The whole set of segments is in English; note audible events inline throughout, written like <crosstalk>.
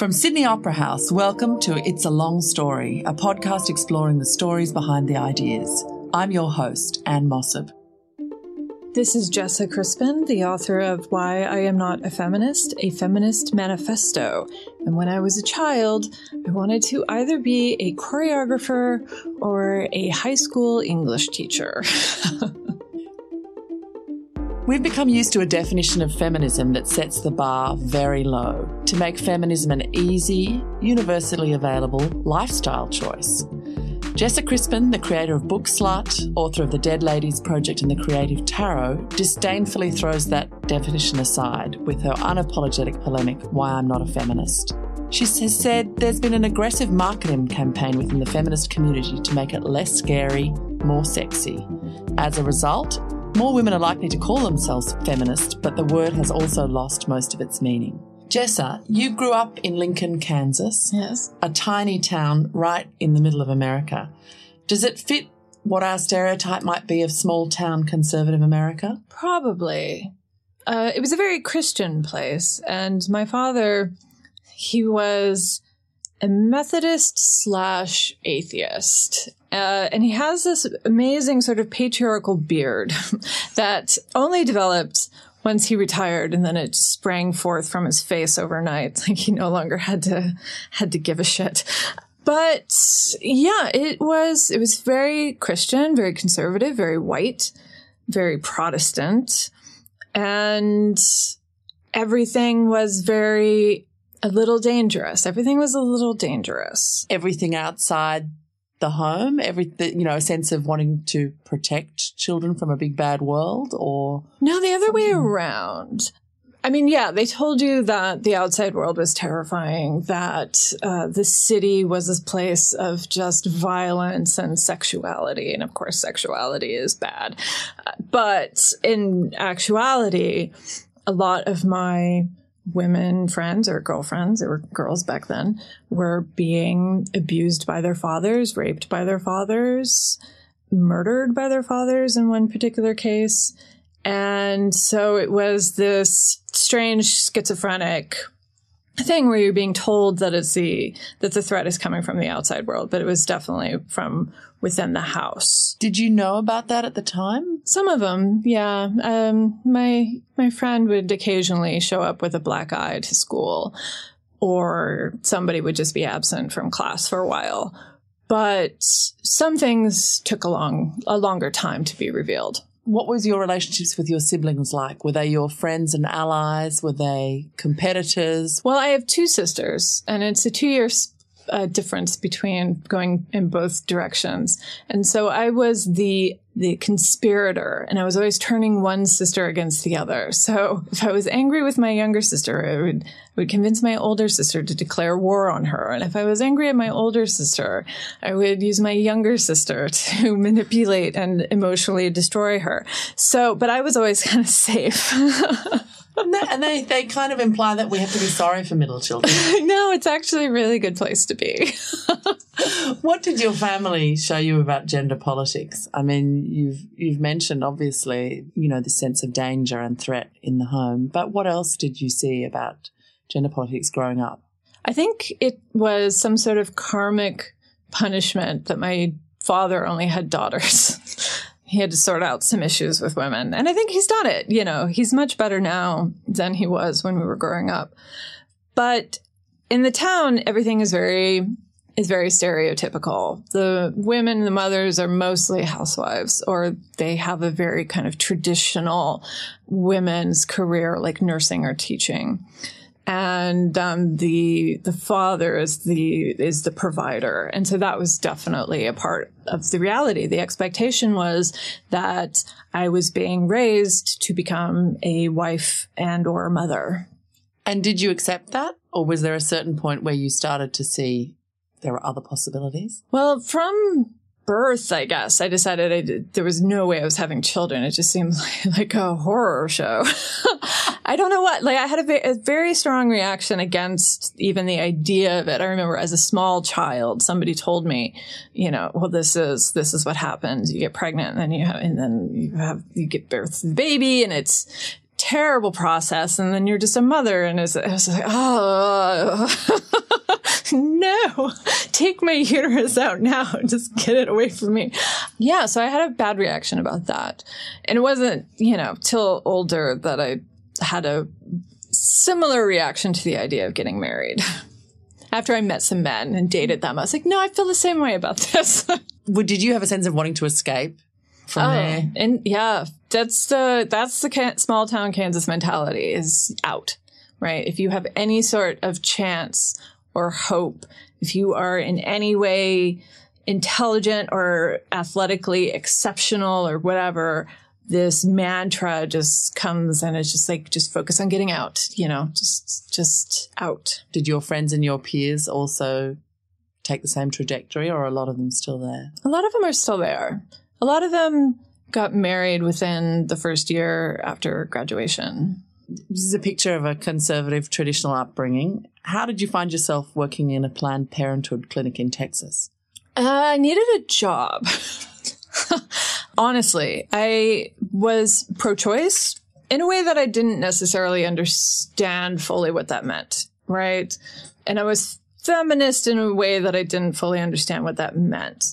From Sydney Opera House, welcome to It's a Long Story, a podcast exploring the stories behind the ideas. I'm your host, Ann Mossop. This is Jessa Crispin, the author of Why I Am Not a Feminist, a Feminist Manifesto. And when I was a child, I wanted to either be a choreographer or a high school English teacher. <laughs> We've become used to a definition of feminism that sets the bar very low to make feminism an easy, universally available lifestyle choice. Jessa Crispin, the creator of Bookslut, author of the Dead Ladies Project and the Creative Tarot, disdainfully throws that definition aside with her unapologetic polemic, Why I'm Not a Feminist. She has said there's been an aggressive marketing campaign within the feminist community to make it less scary, more sexy. As a result, more women are likely to call themselves feminist, but the word has also lost most of its meaning. Jessa, you grew up in Lincoln, Kansas. Yes. A tiny town right in the middle of America. Does it fit what our stereotype might be of small town conservative America? Probably. Uh, it was a very Christian place, and my father, he was a Methodist slash atheist. Uh, and he has this amazing sort of patriarchal beard <laughs> that only developed once he retired and then it sprang forth from his face overnight <laughs> like he no longer had to had to give a shit. But yeah it was it was very christian very conservative very white very protestant and everything was very a little dangerous. Everything was a little dangerous. Everything outside the home, every you know, a sense of wanting to protect children from a big bad world, or No, the other way around. I mean, yeah, they told you that the outside world was terrifying, that uh, the city was this place of just violence and sexuality. And of course, sexuality is bad. Uh, But in actuality, a lot of my women friends or girlfriends, were girls back then, were being abused by their fathers, raped by their fathers, murdered by their fathers in one particular case. And so it was this strange schizophrenic thing where you're being told that it's the that the threat is coming from the outside world, but it was definitely from within the house. did you know about that at the time? Some of them, yeah. Um, my my friend would occasionally show up with a black eye to school, or somebody would just be absent from class for a while. But some things took a long a longer time to be revealed. What was your relationships with your siblings like? Were they your friends and allies? Were they competitors? Well, I have two sisters, and it's a two year uh, difference between going in both directions. And so I was the the conspirator, and I was always turning one sister against the other. So <laughs> if I was angry with my younger sister, I would would convince my older sister to declare war on her. And if I was angry at my older sister, I would use my younger sister <laughs> to manipulate and emotionally destroy her. So, but I was always <laughs> kind of safe. And they, they kind of imply that we have to be sorry for middle children. <laughs> no, it's actually a really good place to be. <laughs> what did your family show you about gender politics? I mean, you've you've mentioned obviously, you know, the sense of danger and threat in the home, but what else did you see about gender politics growing up? I think it was some sort of karmic punishment that my father only had daughters. <laughs> he had to sort out some issues with women. And I think he's done it. You know, he's much better now than he was when we were growing up. But in the town, everything is very is very stereotypical. The women, the mothers are mostly housewives, or they have a very kind of traditional women's career, like nursing or teaching and um, the the father is the is the provider, and so that was definitely a part of the reality. The expectation was that I was being raised to become a wife and or a mother. And did you accept that? Or was there a certain point where you started to see there were other possibilities? Well, from birth, I guess, I decided I did, there was no way I was having children. It just seemed like, <laughs> like a horror show. <laughs> I don't know what, like I had a, a very strong reaction against even the idea of it. I remember as a small child, somebody told me, you know, well, this is, this is what happens. You get pregnant and then you have, and then you have, you give birth to the baby and it's, terrible process and then you're just a mother and it's, it's like oh <laughs> take my <laughs> uterus out now. <laughs> Just get it away from me. Yeah. So I had a bad reaction about that. And it wasn't, you know, till older that I had a similar reaction to the idea of getting married. <laughs> After I met some men and dated them, I was like, no, I feel the same way about this. Well, did you have a sense of wanting to escape from oh, there? and yeah, that's the that's the can- small town Kansas mentality is out, right? If you have any sort of chance or hope, if you are in any way intelligent or athletically exceptional or whatever, this mantra just comes and it's just like just focus on getting out, you know, just just out. Did your friends and your peers also take the same trajectory, or are a lot of them still there? A lot of them are still there. A lot of them got married within the first year after graduation. This is a picture of a conservative traditional upbringing. How did you find yourself working in a Planned Parenthood clinic in Texas? Uh, I needed a job. <laughs> Honestly, I was pro choice in a way that I didn't necessarily understand fully what that meant, right? And I was feminist in a way that I didn't fully understand what that meant.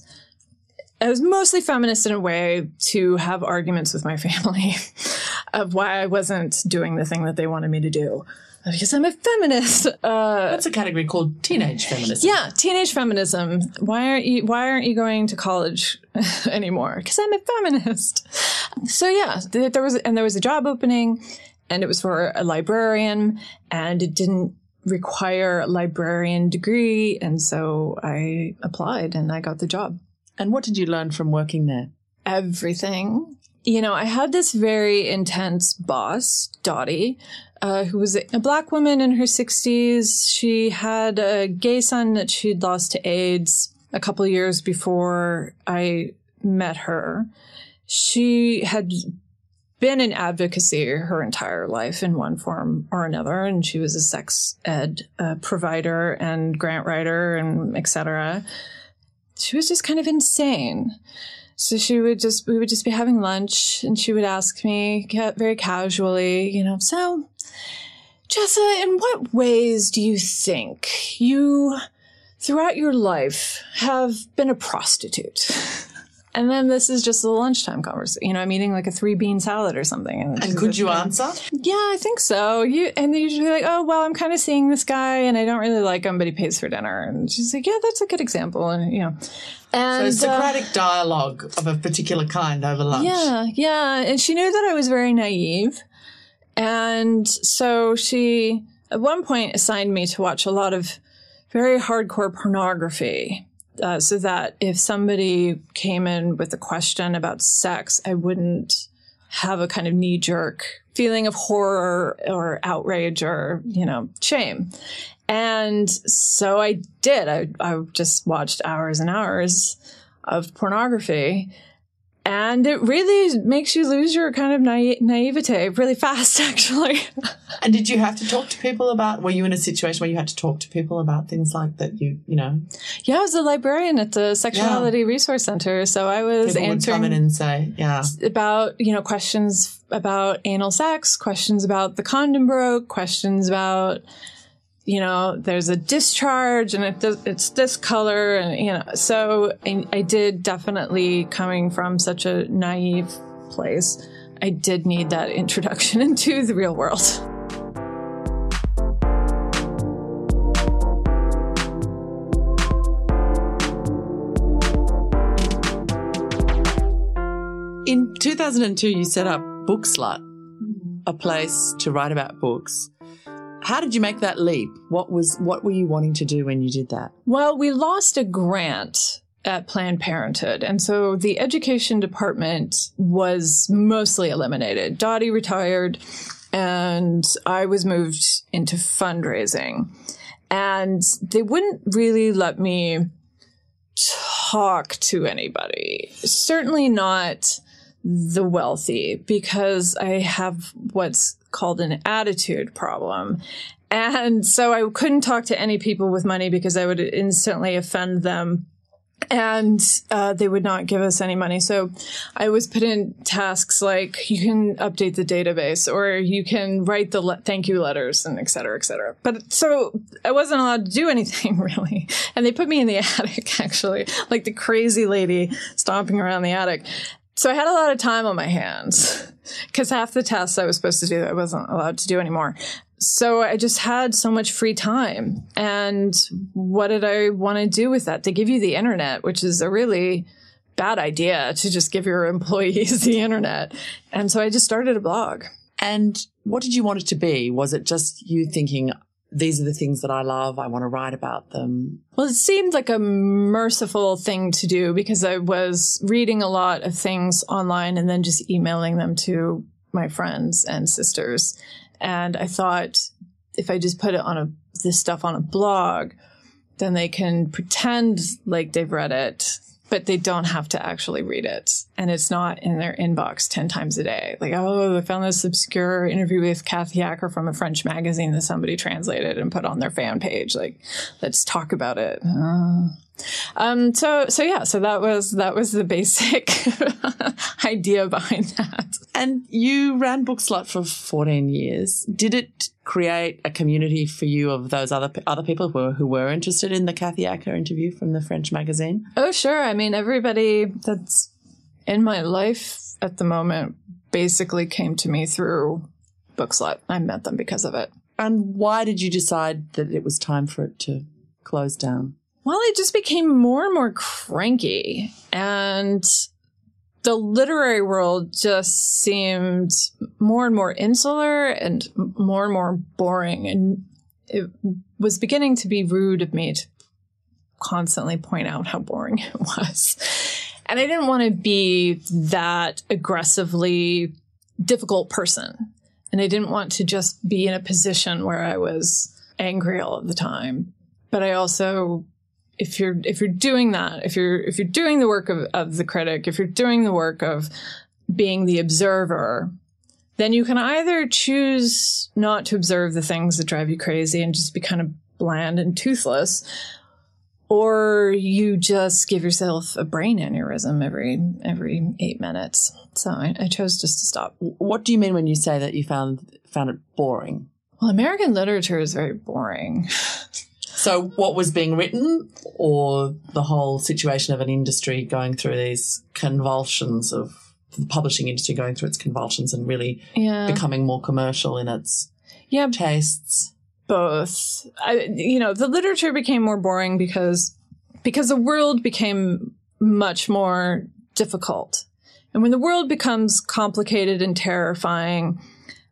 I was mostly feminist in a way to have arguments with my <laughs> family of why I wasn't doing the thing that they wanted me to do. Because I'm a feminist. <laughs> Uh, That's a category called teenage feminism. yeah, teenage feminism. Why aren't you why aren't you going to college <laughs> anymore? Because I'm a feminist. So yeah, there was and there was a job opening and it was for a librarian and it didn't require a librarian degree and so I applied and I got the job. And what did you learn from working there? Everything. You know, I had this very intense boss, Dottie, uh, who was a black woman in her 60s. She had a gay son that she'd lost to AIDS a couple years before I met her. She had been in advocacy her entire life in one form or another, and she was a sex ed uh, provider and grant writer and et cetera. She was just kind of insane. So she would just, we would just be having lunch and she would ask me very casually, you know, so Jessa, in what ways do you think you, throughout your life, have been a prostitute? <laughs> And then this is just a lunchtime conversation. You know, I'm eating like a three bean salad or something. And she's could you answer? Yeah, I think so. You and just be like, oh well, I'm kind of seeing this guy and I don't really like him, but he pays for dinner. And she's like, yeah, that's a good example. And you know, and So uh, Socratic dialogue of a particular kind over lunch. yeah, yeah. And she knew that I was very naive. And so she, at one point, assigned me to watch a lot of very hardcore pornography. Uh, so that if somebody came in with a question about sex, I wouldn't have a kind of knee jerk feeling of horror or outrage or, you know, shame. And so I did. I, I just watched hours and hours of pornography. And it really makes you lose your kind of naive, naivete really fast, <laughs> actually. And did you have to talk to people about? Were you in a situation where you had to talk to people about things like that? You, you know, yeah, I was a librarian at the Sexuality Resource Center. So I was people would come in answering and say, "Yeah, about, you know, questions about anal sex, questions about the condom broke, questions about, you know, there's a discharge and it does, it's this color. And, you know, so I, I did definitely coming from such a naive place. I did need that introduction <laughs> into the real world. In 2002, you set up Bookslut, a place to write about books. How did you make that leap? What was what were you wanting to do when you did that? Well, we lost a grant at Planned Parenthood, and so the education department was mostly eliminated. Dottie retired, and I was moved into fundraising. And they wouldn't really let me talk to anybody. Certainly not the wealthy, because I have what's called an attitude problem. And so I couldn't talk to any people with money because I would instantly offend them and uh, they would not give us any money. So I was put in tasks like you can update the database or you can write the le- thank you letters and et cetera, et cetera. But so I wasn't allowed to do anything <laughs> really. And they put me in the attic <laughs> actually, like the crazy lady stomping around the attic. So I had a lot of time on my hands <laughs> because half the tasks I was supposed to do, I wasn't allowed to do anymore so I just had so much free time. And what did I want to do with that? To give you the internet, which is a really bad idea to just give your <laughs> employees the internet. And so I just started a blog. And what did you want it to be? Was it just you thinking, these are the things that I love. I want to write about them. Well, it seemed like a merciful thing to do because I was reading a lot of things online and then just emailing them to my friends and sisters. And I thought if I just put it on a this stuff on a blog, then they can pretend like they've read it, but they don't have to actually read it. And it's not in their inbox 10 times a day. Like, oh, I found this obscure interview with Kathy Acker from a French magazine that somebody translated and put on their fan page. Like, let's talk about it. Uh, um, so, so yeah, so that was, that was the basic <laughs> idea behind that. And you ran Bookslut for 14 years. Did it create a community for you of those other, other people who were, who were interested in the Kathy Acker interview from the French magazine? Oh, sure. I mean, everybody that's in my life at the moment basically came to me through Bookslut. I met them because of it. And why did you decide that it was time for it to close down? Well, I just became more and more cranky and the literary world just seemed more and more insular and more and more boring. And it was beginning to be rude of me to constantly point out how boring <laughs> it was. And I didn't want to be that aggressively difficult person. And I didn't want to just be in a position where I was angry all of the time. But I also if you're if you're doing that, if you're if you're doing the work of, of the critic, if you're doing the work of being the observer, then you can either choose not to observe the things that drive you crazy and just be kind of bland and toothless, or you just give yourself a brain aneurysm every every eight minutes. So I, I chose just to stop. What do you mean when you say that you found found it boring? Well, American literature is very boring. <laughs> So, what was being written, or the whole situation of an industry going through these convulsions of the publishing industry going through its convulsions and really yeah. becoming more commercial in its yeah tastes? Both. I, you know, the literature became more boring because because the world became much more difficult. And when the world becomes complicated and terrifying,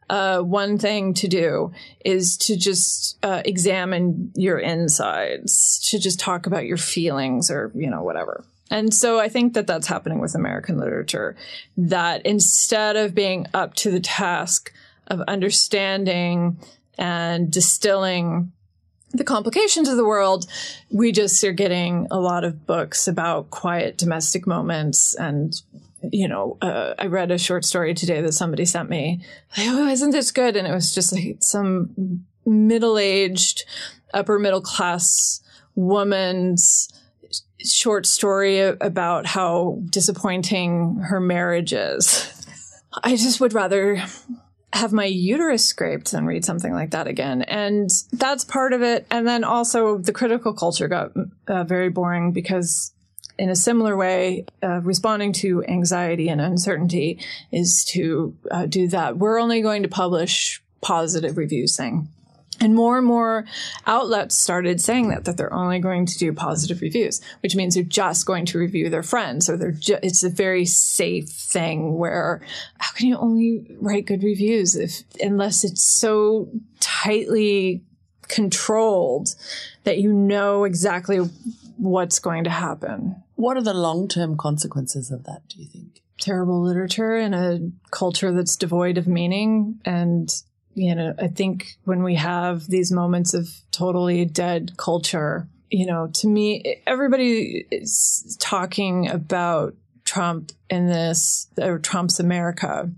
uh, one thing to do is to just uh, examine your insides, to just talk about your feelings or, you know, whatever. And so I think that that's happening with American literature, that instead of being up to the task of understanding and distilling the complications of the world, we just are getting a lot of books about quiet domestic moments and you know, uh, I read a short story today that somebody sent me. Like, oh, isn't this good? And it was just like some middle-aged, upper middle class woman's short story about how disappointing her marriage is. I just would rather have my uterus scraped than read something like that again. And that's part of it. And then also the critical culture got uh, very boring because in a similar way, uh, responding to anxiety and uncertainty is to uh, do that. We're only going to publish positive reviews saying, and more and more outlets started saying that, that they're only going to do positive reviews, which means they're just going to review their friends or they're ju- it's a very safe thing where how can you only write good reviews if, unless it's so tightly controlled that you know exactly what's going to happen. What are the long term consequences of that, do you think? Terrible literature in a culture that's devoid of meaning. And, you know, I think when we have these moments of totally dead culture, you know, to me, everybody is talking about Trump in this, or Trump's America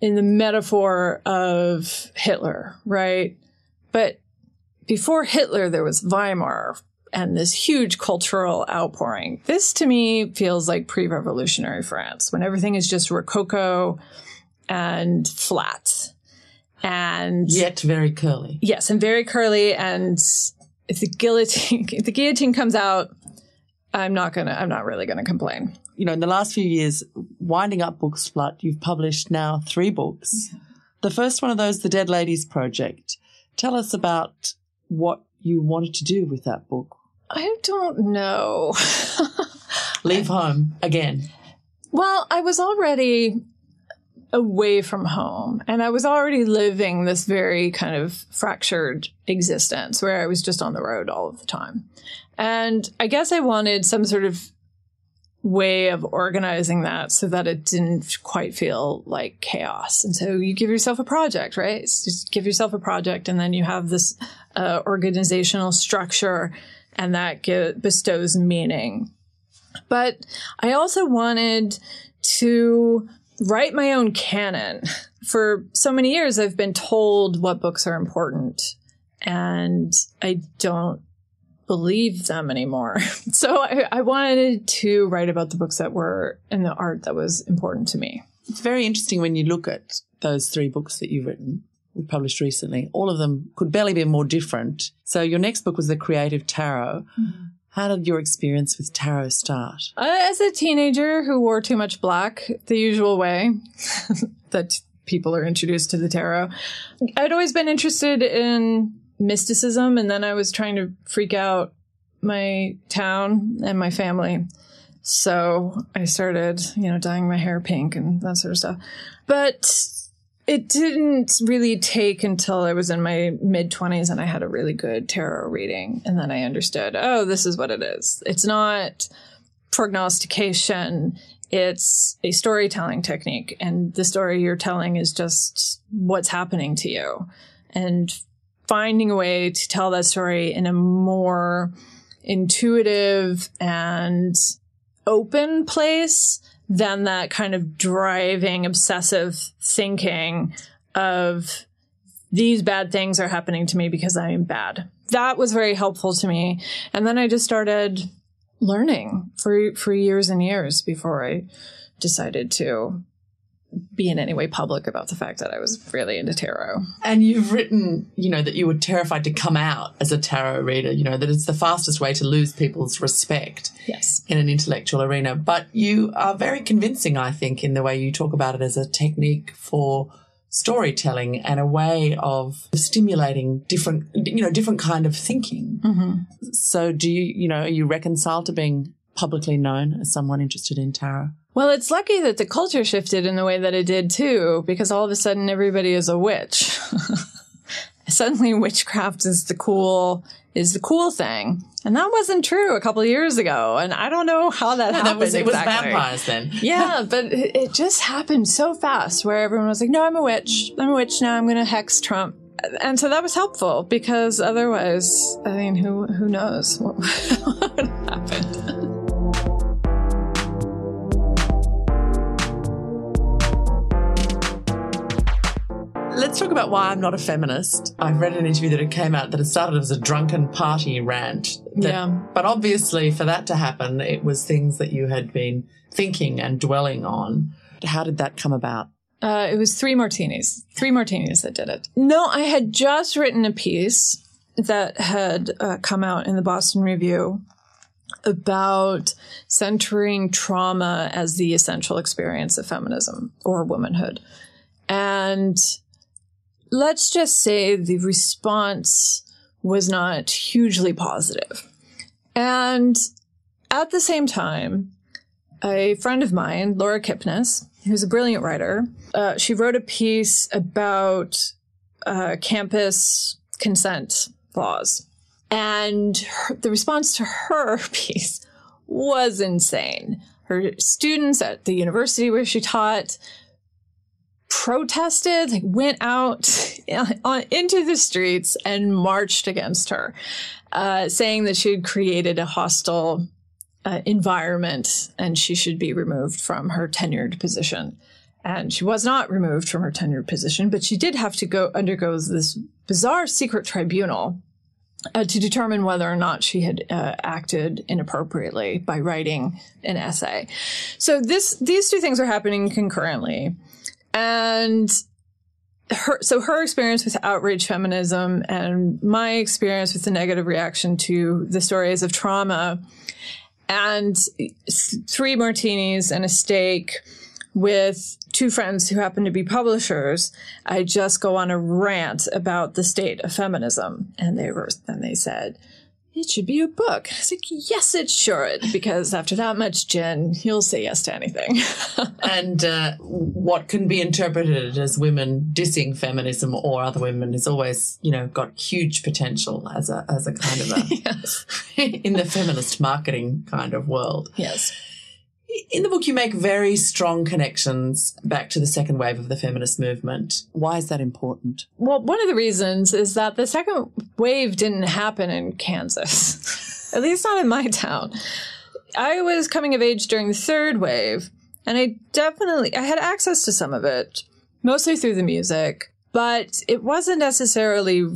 in the metaphor of Hitler, right? But before Hitler, there was Weimar, and this huge cultural outpouring. This to me feels like pre revolutionary France when everything is just rococo and flat. And yet very curly. Yes, and very curly. And if the guillotine, <laughs> if the guillotine comes out, I'm not gonna, I'm not really gonna complain. You know, in the last few years, winding up Bookslut, you've published now three books. Yeah. The first one of those, The Dead Ladies Project. Tell us about what you wanted to do with that book. I don't know. <laughs> Leave home again. Well, I was already away from home and I was already living this very kind of fractured existence where I was just on the road all of the time. And I guess I wanted some sort of way of organizing that so that it didn't quite feel like chaos. And so you give yourself a project, right? just give yourself a project and then you have this uh, organizational structure and that bestows meaning. But I also wanted to write my own canon. For so many years, I've been told what books are important, and I don't believe them anymore. <laughs> so I, I, wanted to write about the books that were in the art that was important to me. It's very interesting when you look at those three books that you've written, we published recently. All of them could barely be more different. So your next book was The Creative Tarot. Mm-hmm. How did your experience with tarot start? Uh, as a teenager who wore too much black, the usual way <laughs> that people are introduced to the tarot, I'd always been interested in mysticism, and then I was trying to freak out my town and my family. So I started, you know, dyeing my hair pink and that sort of stuff. But it didn't really take until I was in my mid 20s and I had a really good tarot reading. And then I understood, oh, this is what it is. It's not prognostication, it's a storytelling technique. And the story you're telling is just what's happening to you. And finding a way to tell that story in a more intuitive and open place than that kind of driving obsessive thinking of these bad things are happening to me because I am bad. That was very helpful to me. And then I just started learning for for years and years before I decided to be in any way public about the fact that I was really into tarot. And you've written, you know, that you were terrified to come out as a tarot reader, you know, that it's the fastest way to lose people's respect yes. in an intellectual arena. But you are very convincing, I think, in the way you talk about it as a technique for storytelling and a way of stimulating different, you know, different kind of thinking. Mm-hmm. So do you, you know, are you reconciled to being publicly known as someone interested in tarot? Well, it's lucky that the culture shifted in the way that it did too, because all of a sudden everybody is a witch. <laughs> Suddenly witchcraft is the cool is the cool thing. And that wasn't true a couple years ago. And I don't know how that happened. That was, it exactly. was vampires then. <laughs> <laughs> yeah, but it, it just happened so fast where everyone was like, no, I'm a witch. I'm a witch now. I'm going to hex Trump and so that was helpful because otherwise, I mean, who who knows what, what would let's talk about why I'm not a feminist. I've read an interview that it came out that it started as a drunken party rant. That, yeah. But obviously, for that to happen, it was things that you had been thinking and dwelling on. How did that come about? Uh, it was three martinis. Three martinis that did it. No, I had just written a piece that had uh, come out in the Boston Review about centering trauma as the essential experience of feminism or womanhood. And let's just say the response was not hugely positive. And at the same time, a friend of mine, Laura Kipnis, who's a brilliant writer, uh, she wrote a piece about uh, campus consent laws. And her, the response to her <laughs> piece was insane. Her students at the university where she taught protested, went out <laughs> into the streets and marched against her, uh, saying that she had created a hostile uh, environment and she should be removed from her tenured position. And she was not removed from her tenured position, but she did have to go undergo this bizarre secret tribunal uh, to determine whether or not she had uh, acted inappropriately by writing an essay. So this these two things are happening concurrently, and her so her experience with outrage feminism and my experience with the negative reaction to the stories of trauma, and three martinis and a steak with two friends who happen to be publishers, I just go on a rant about the state of feminism. And they were, and they said, it should be a book. I was like, yes, it should, because after that much gin, you'll say yes to anything. <laughs> and uh, what can be interpreted as women dissing feminism or other women is always, you know, got huge potential as a as a kind of a <laughs> yes. <laughs> in the feminist marketing kind of world. Yes. In the book, you make very strong connections back to the second wave of the feminist movement. Why is that important? Well, one of the reasons is that the second wave didn't happen in Kansas, <laughs> at least not in my town. I was coming of age during the third wave, and I definitely I had access to some of it, mostly through the music, but it wasn't necessarily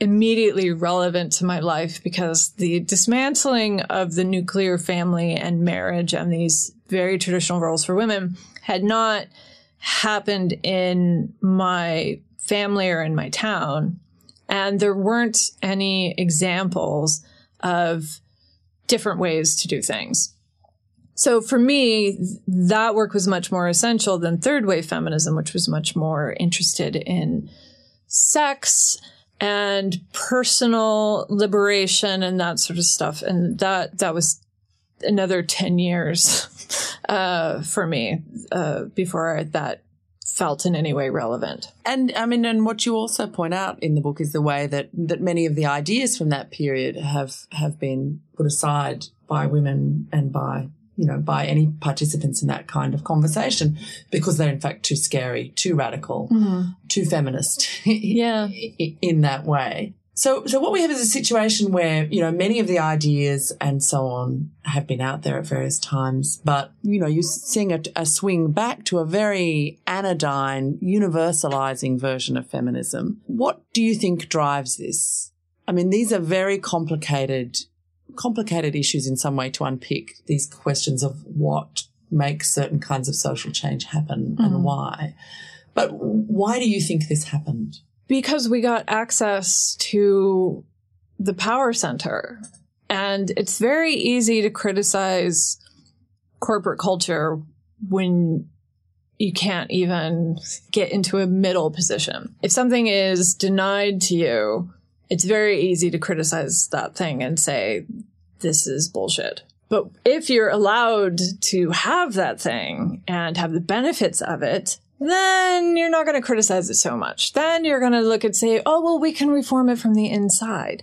immediately relevant to my life because the dismantling of the nuclear family and marriage and these very traditional roles for women had not happened in my family or in my town. And there weren't any examples of different ways to do things. So for me, that work was much more essential than third wave feminism, which was much more interested in sex and personal liberation and that sort of stuff. And that, that was another 10 years, <laughs> uh, for me, uh, before that felt in any way relevant. And I mean, and what you also point out in the book is the way that, that many of the ideas from that period have, have been put aside by women and by you know, by any participants in that kind of conversation because they're in fact too scary, too radical, mm-hmm. too feminist. <laughs> yeah. in that way. So, so what we have is a situation where, you know, many of the ideas and so on have been out there at various times, but, you know, you're seeing a, a swing back to a very anodyne, universalizing version of feminism. What do you think drives this? I mean, these are very complicated complicated issues in some way to unpick these questions of what makes certain kinds of social change happen mm-hmm. and why. But why do you think this happened? Because we got access to the power center. And it's very easy to criticize corporate culture when you can't even get into a middle position. If something is denied to you, it's very easy to criticize that thing and say, this is bullshit. But if you're allowed to have that thing and have the benefits of it, then you're not going to criticize it so much. Then you're going to look and say, oh, well, we can reform it from the inside.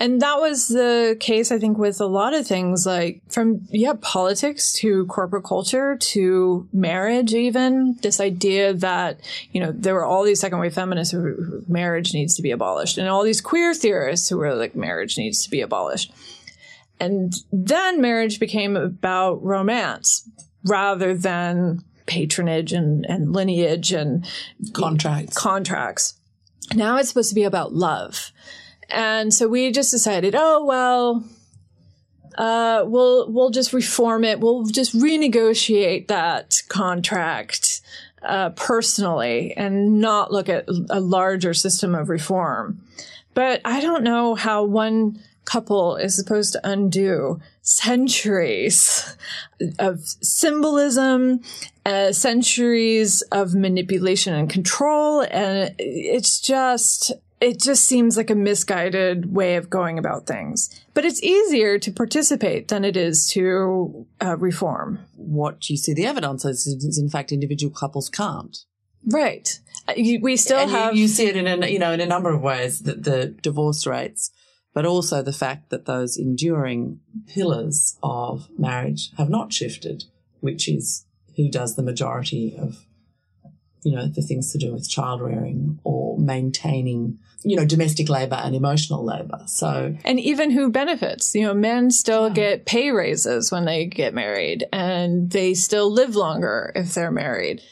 And that was the case, I think, with a lot of things like from, yeah, politics to corporate culture to marriage, even this idea that, you know, there were all these second wave feminists who, who marriage needs to be abolished and all these queer theorists who were like, marriage needs to be abolished. And then marriage became about romance rather than patronage and, and lineage and contracts. Contracts. Now it's supposed to be about love. And so we just decided, oh, well, uh, we'll, we'll just reform it. We'll just renegotiate that contract, uh, personally and not look at a larger system of reform. But I don't know how one couple is supposed to undo centuries of symbolism, uh, centuries of manipulation and control. And it's just, it just seems like a misguided way of going about things. But it's easier to participate than it is to uh, reform. What you see the evidence is, is, in fact, individual couples can't. Right. Uh, we still and have. You, you, see it in a, you know, in a number of ways that the divorce rates but also the fact that those enduring pillars of marriage have not shifted, which is who does the majority of, you know, the things to do with child rearing or maintaining, you know, domestic labor and emotional labor. So, and even who benefits, you know, men still yeah. get pay raises when they get married and they still live longer if they're married.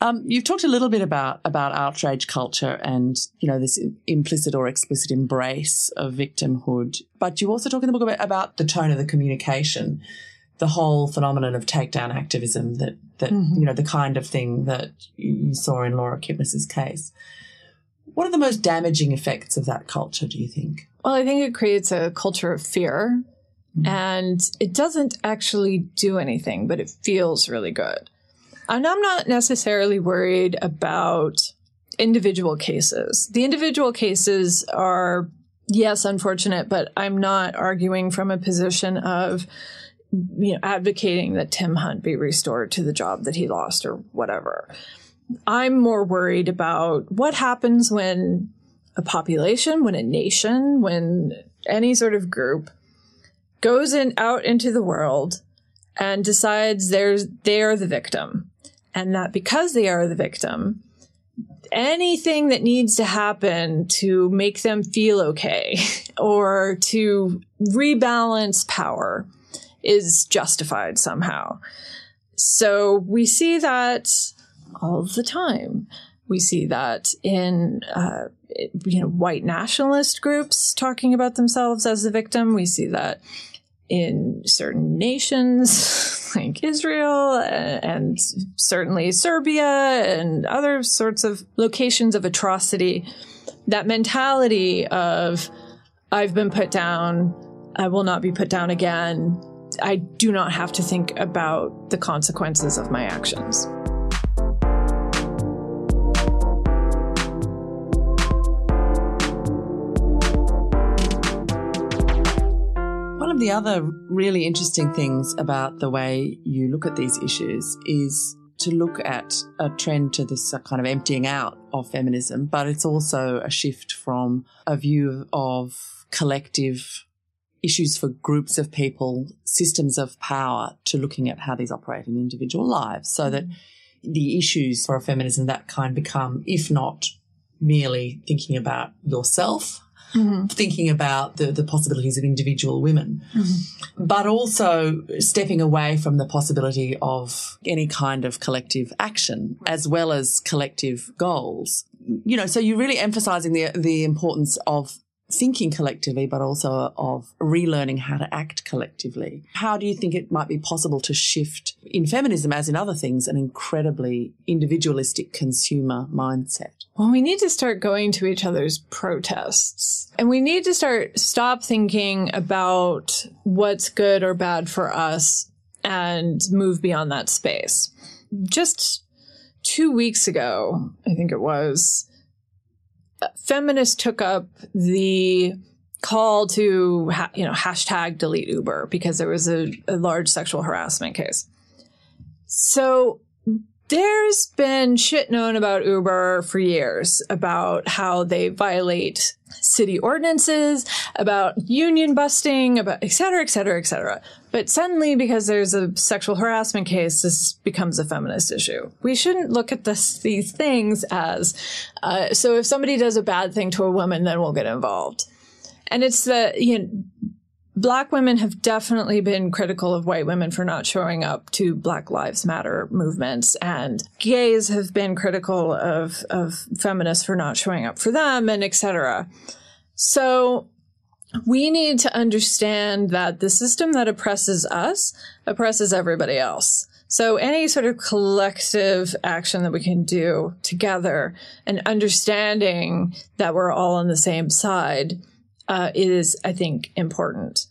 Um, you've talked a little bit about about outrage culture and you know this implicit or explicit embrace of victimhood, but you also talk in the book about, about the tone of the communication, the whole phenomenon of takedown activism that that mm-hmm. you know the kind of thing that you saw in Laura Kipnis's case. What are the most damaging effects of that culture? Do you think? Well, I think it creates a culture of fear, mm-hmm. and it doesn't actually do anything, but it feels really good. And I'm not necessarily worried about individual cases. The individual cases are, yes, unfortunate, but I'm not arguing from a position of, you know, advocating that Tim Hunt be restored to the job that he lost or whatever. I'm more worried about what happens when a population, when a nation, when any sort of group goes in out into the world and decides there's they're the victim and that because they are the victim, anything that needs to happen to make them feel okay <laughs> or to rebalance power is justified somehow. So we see that all the time. We see that in uh, you know white nationalist groups talking about themselves as the victim. We see that in certain nations <laughs> like Israel and certainly Serbia and other sorts of locations of atrocity, that mentality of, I've been put down, I will not be put down again. I do not have to think about the consequences of my actions. One of the other really interesting things about the way you look at these issues is to look at a trend to this kind of emptying out of feminism, but it's also a shift from a view of collective issues for groups of people, systems of power, to looking at how these operate in individual lives so that the issues for a feminism that kind become, if not merely thinking about yourself mm-hmm. thinking about the, the possibilities of individual women, mm-hmm. but also stepping away from the possibility of any kind of collective action as well as collective goals. You know, so you're really emphasizing the, the importance of thinking collectively, but also of relearning how to act collectively. How do you think it might be possible to shift in feminism, as in other things, an incredibly individualistic consumer mindset? Well, we need to start going to each other's protests. And we need to start stop thinking about what's good or bad for us and move beyond that space. Just two weeks ago, I think it was, feminists took up the call to, you know, hashtag delete Uber because there was a, a large sexual harassment case. So there's been shit known about Uber for years about how they violate city ordinances, about union busting, about et cetera, et cetera, et cetera. But suddenly, because there's a sexual harassment case, this becomes a feminist issue. We shouldn't look at this, these things as, uh, so if somebody does a bad thing to a woman, then we'll get involved. And it's the, you know, Black women have definitely been critical of white women for not showing up to Black Lives Matter movements, and gays have been critical of, of feminists for not showing up for them, and etc. So we need to understand that the system that oppresses us oppresses everybody else. So any sort of collective action that we can do together and understanding that we're all on the same side uh, is, I think, important.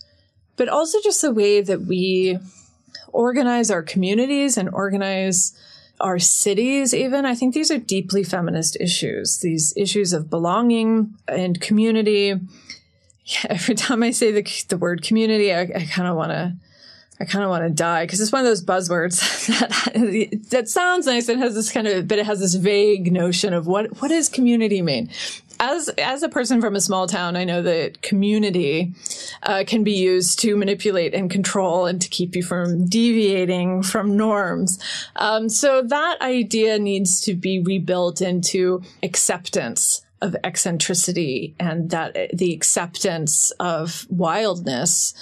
But also just the way that we organize our communities and organize our cities, even. I think these are deeply feminist issues, these issues of belonging and community. <laughs> Every time I say the, the word community, I, I kind of want to I kind of want to die because it's one of those buzzwords <laughs> that that sounds nice and has this kind of, but it has this vague notion of what what does community mean. As as a person from a small town, I know that community uh, can be used to manipulate and control and to keep you from deviating from norms. Um, so that idea needs to be rebuilt into acceptance of eccentricity and that the acceptance of wildness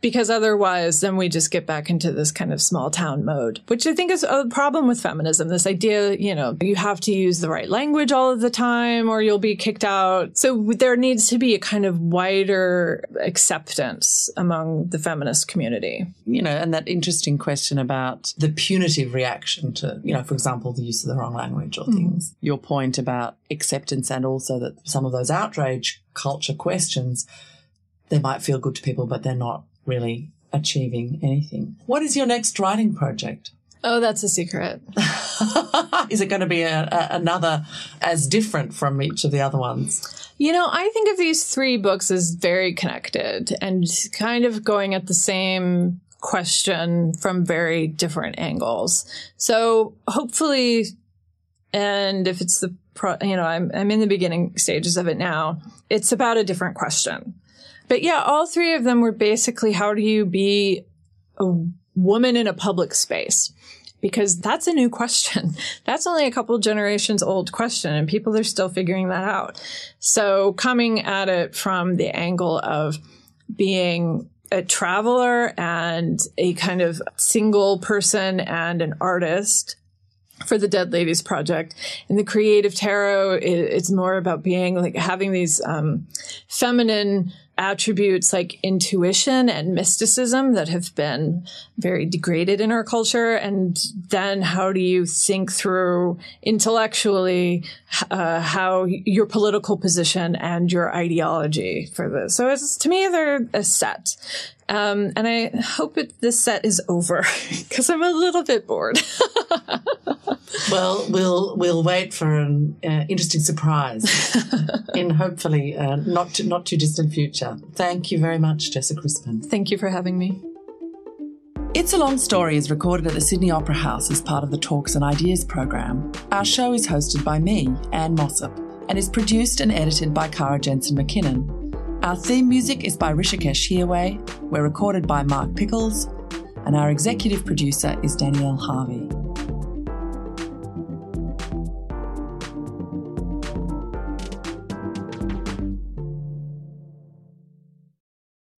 because otherwise then we just get back into this kind of small town mode which i think is a problem with feminism. This idea you know you have to use the right language all of the time or you'll be kicked out. So there needs to be a kind of wider acceptance among the feminist community. You know and that interesting question about the punitive reaction to you know for example the use of the wrong language or things. Mm. your point about acceptance and also that some of those outrage culture questions they might feel good to people but they're not really achieving anything. What is your next writing project? Oh, that's a secret. <laughs> is it going to be a, a, another as different from each of the other ones? You know, I think of these three books as very connected and kind of going at the same question from very different angles. So hopefully, and if it's the, pro, you know, I'm, I'm in the beginning stages of it now, it's about a different question. But yeah, all three of them were basically how do you be a woman in a public space? Because that's a new question. <laughs> That's only a couple generations old question and people are still figuring that out. So coming at it from the angle of being a traveler and a kind of single person and an artist for the Dead Ladies Project. And the Creative Tarot, it's more about being like having these um, feminine attributes like intuition and mysticism that have been very degraded in our culture. And then how do you think through intellectually uh, how your political position and your ideology for this? So it's, to me, they're a set. Um, and I hope it, this set is over <laughs> because I'm a little bit bored. <laughs> well, we'll we'll wait for an uh, interesting surprise <laughs> in hopefully uh, not too, not too distant future. Thank you very much, Jessica Crispin. Thank you for having me. It's a Long Story is recorded at the Sydney Opera House as part of the Talks and Ideas program. Our show is hosted by me, Ann Mossop, and is produced and edited by Cara Jensen McKinnon. Our theme music is by Hrishikesh Hirway. We're recorded by Mark Pickles, and our executive producer is Danielle Harvey.